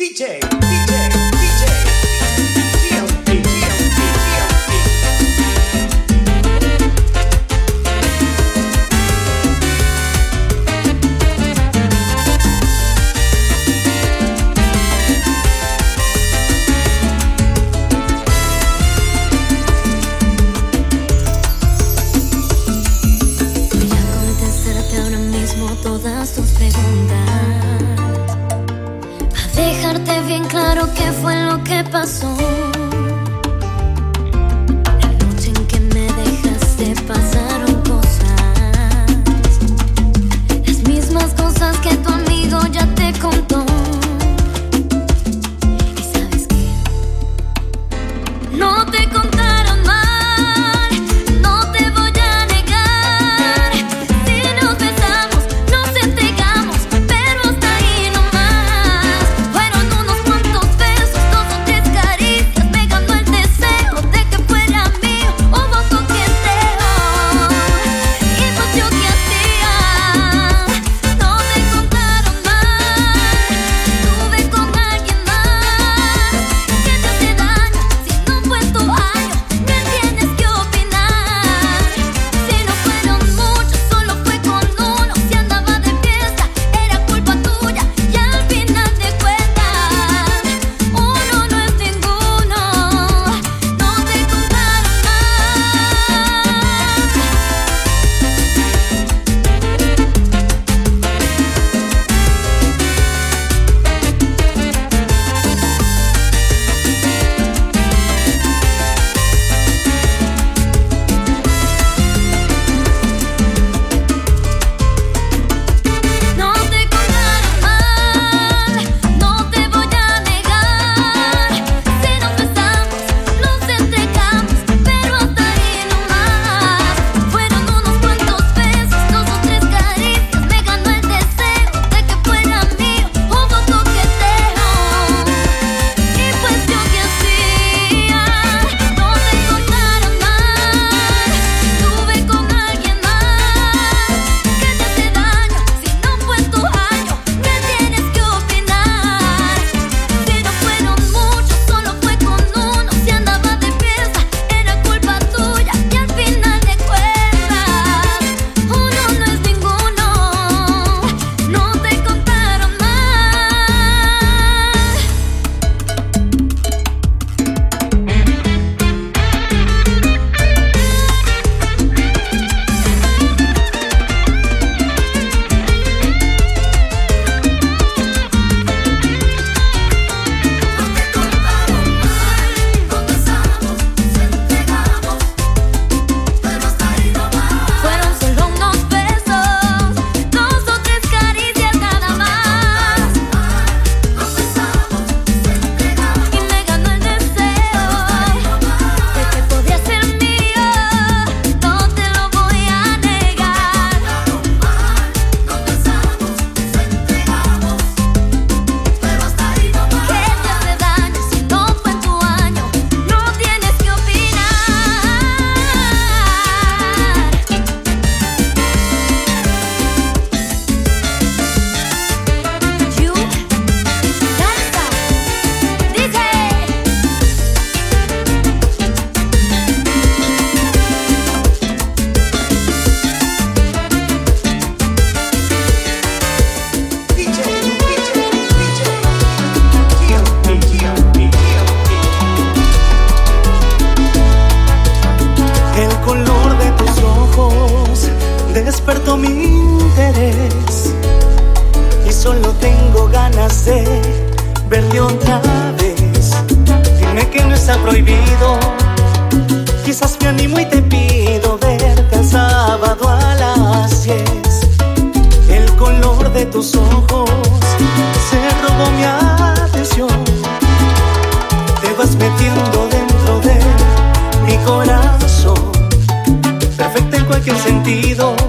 DJ, DJ. de tus ojos se robó mi atención. Te vas metiendo dentro de mi corazón, perfecta en cualquier sentido.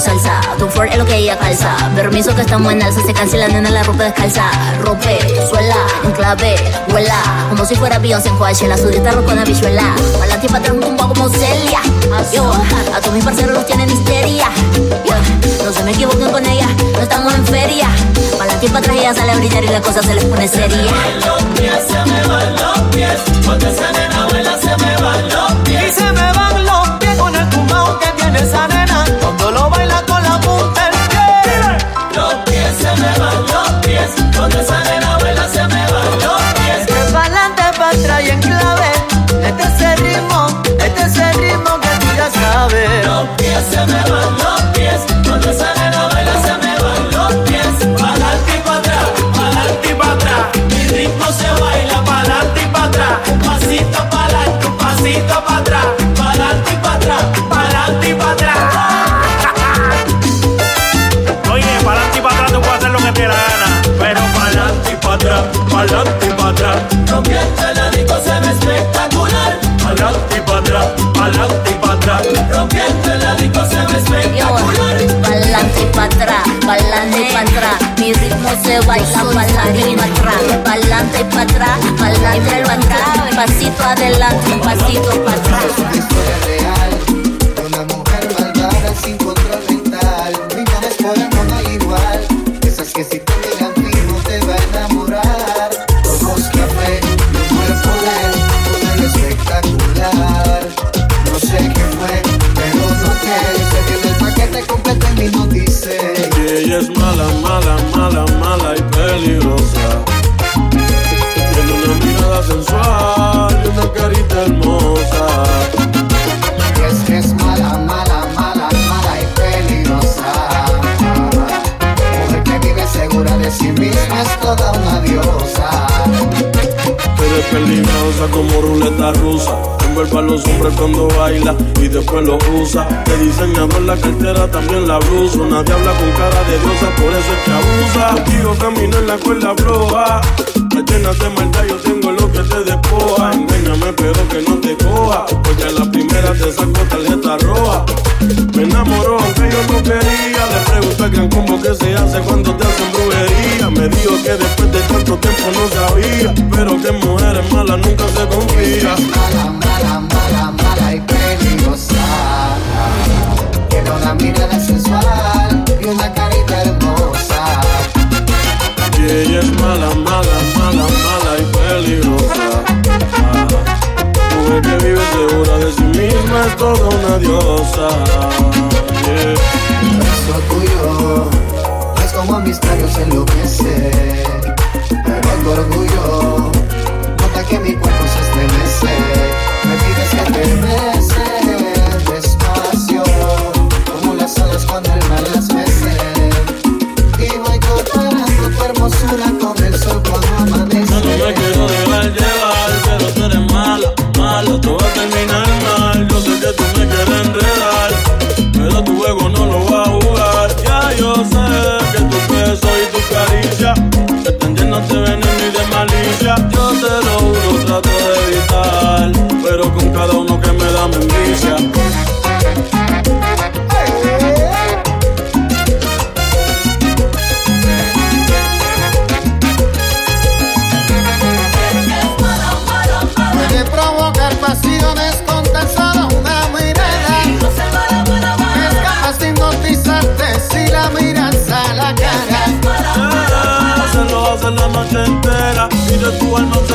Salsa. Tu es lo que ella calza. Permiso que estamos en alza, se cansa la nena la ropa descalza. Rompe, suela, enclave, vuela. Como si fuera Beyoncé en Coachella, su dieta con la bichuela. Pa'lante y pa' atrás un tumbo como Celia. Yo, a todos mis parceros los tienen histeria. no se me equivoquen con ella, no estamos en feria. Pa'lante y pa' atrás ella sale a brillar y la cosa se les pone seria. Se me van los pies, se me van los pies. Cuando esa nena baila se me van los pies. Y se me van los pies con el tumbao que tiene esa Pa'lante y pa' atrás, pa'lante y pa' atrás. Pasito adelante, pasito pa' atrás. Rusa. Envuelve a los hombres cuando baila y después los usa. De diseñador la cartera, también la blusa. Nadie habla con cara de diosa, por eso es que abusa. Contigo camino en la cuerda floja. Me llenas de maldad, yo tengo lo que te despoja. Engáñame, pero que no te coja. Porque a la primera te saco tarjeta roja. Me enamoró aunque yo no quería. Le pregunté al gran combo que se hace cuando te hacen brujería. Me dijo que después de tanto tiempo no sabía. Pero que mujeres malas nunca se confía. Diosa. Yeah. Eso tuyo es como mis labios enloquece. Pero el orgullo nota que mi cuerpo se estremece. Tu alma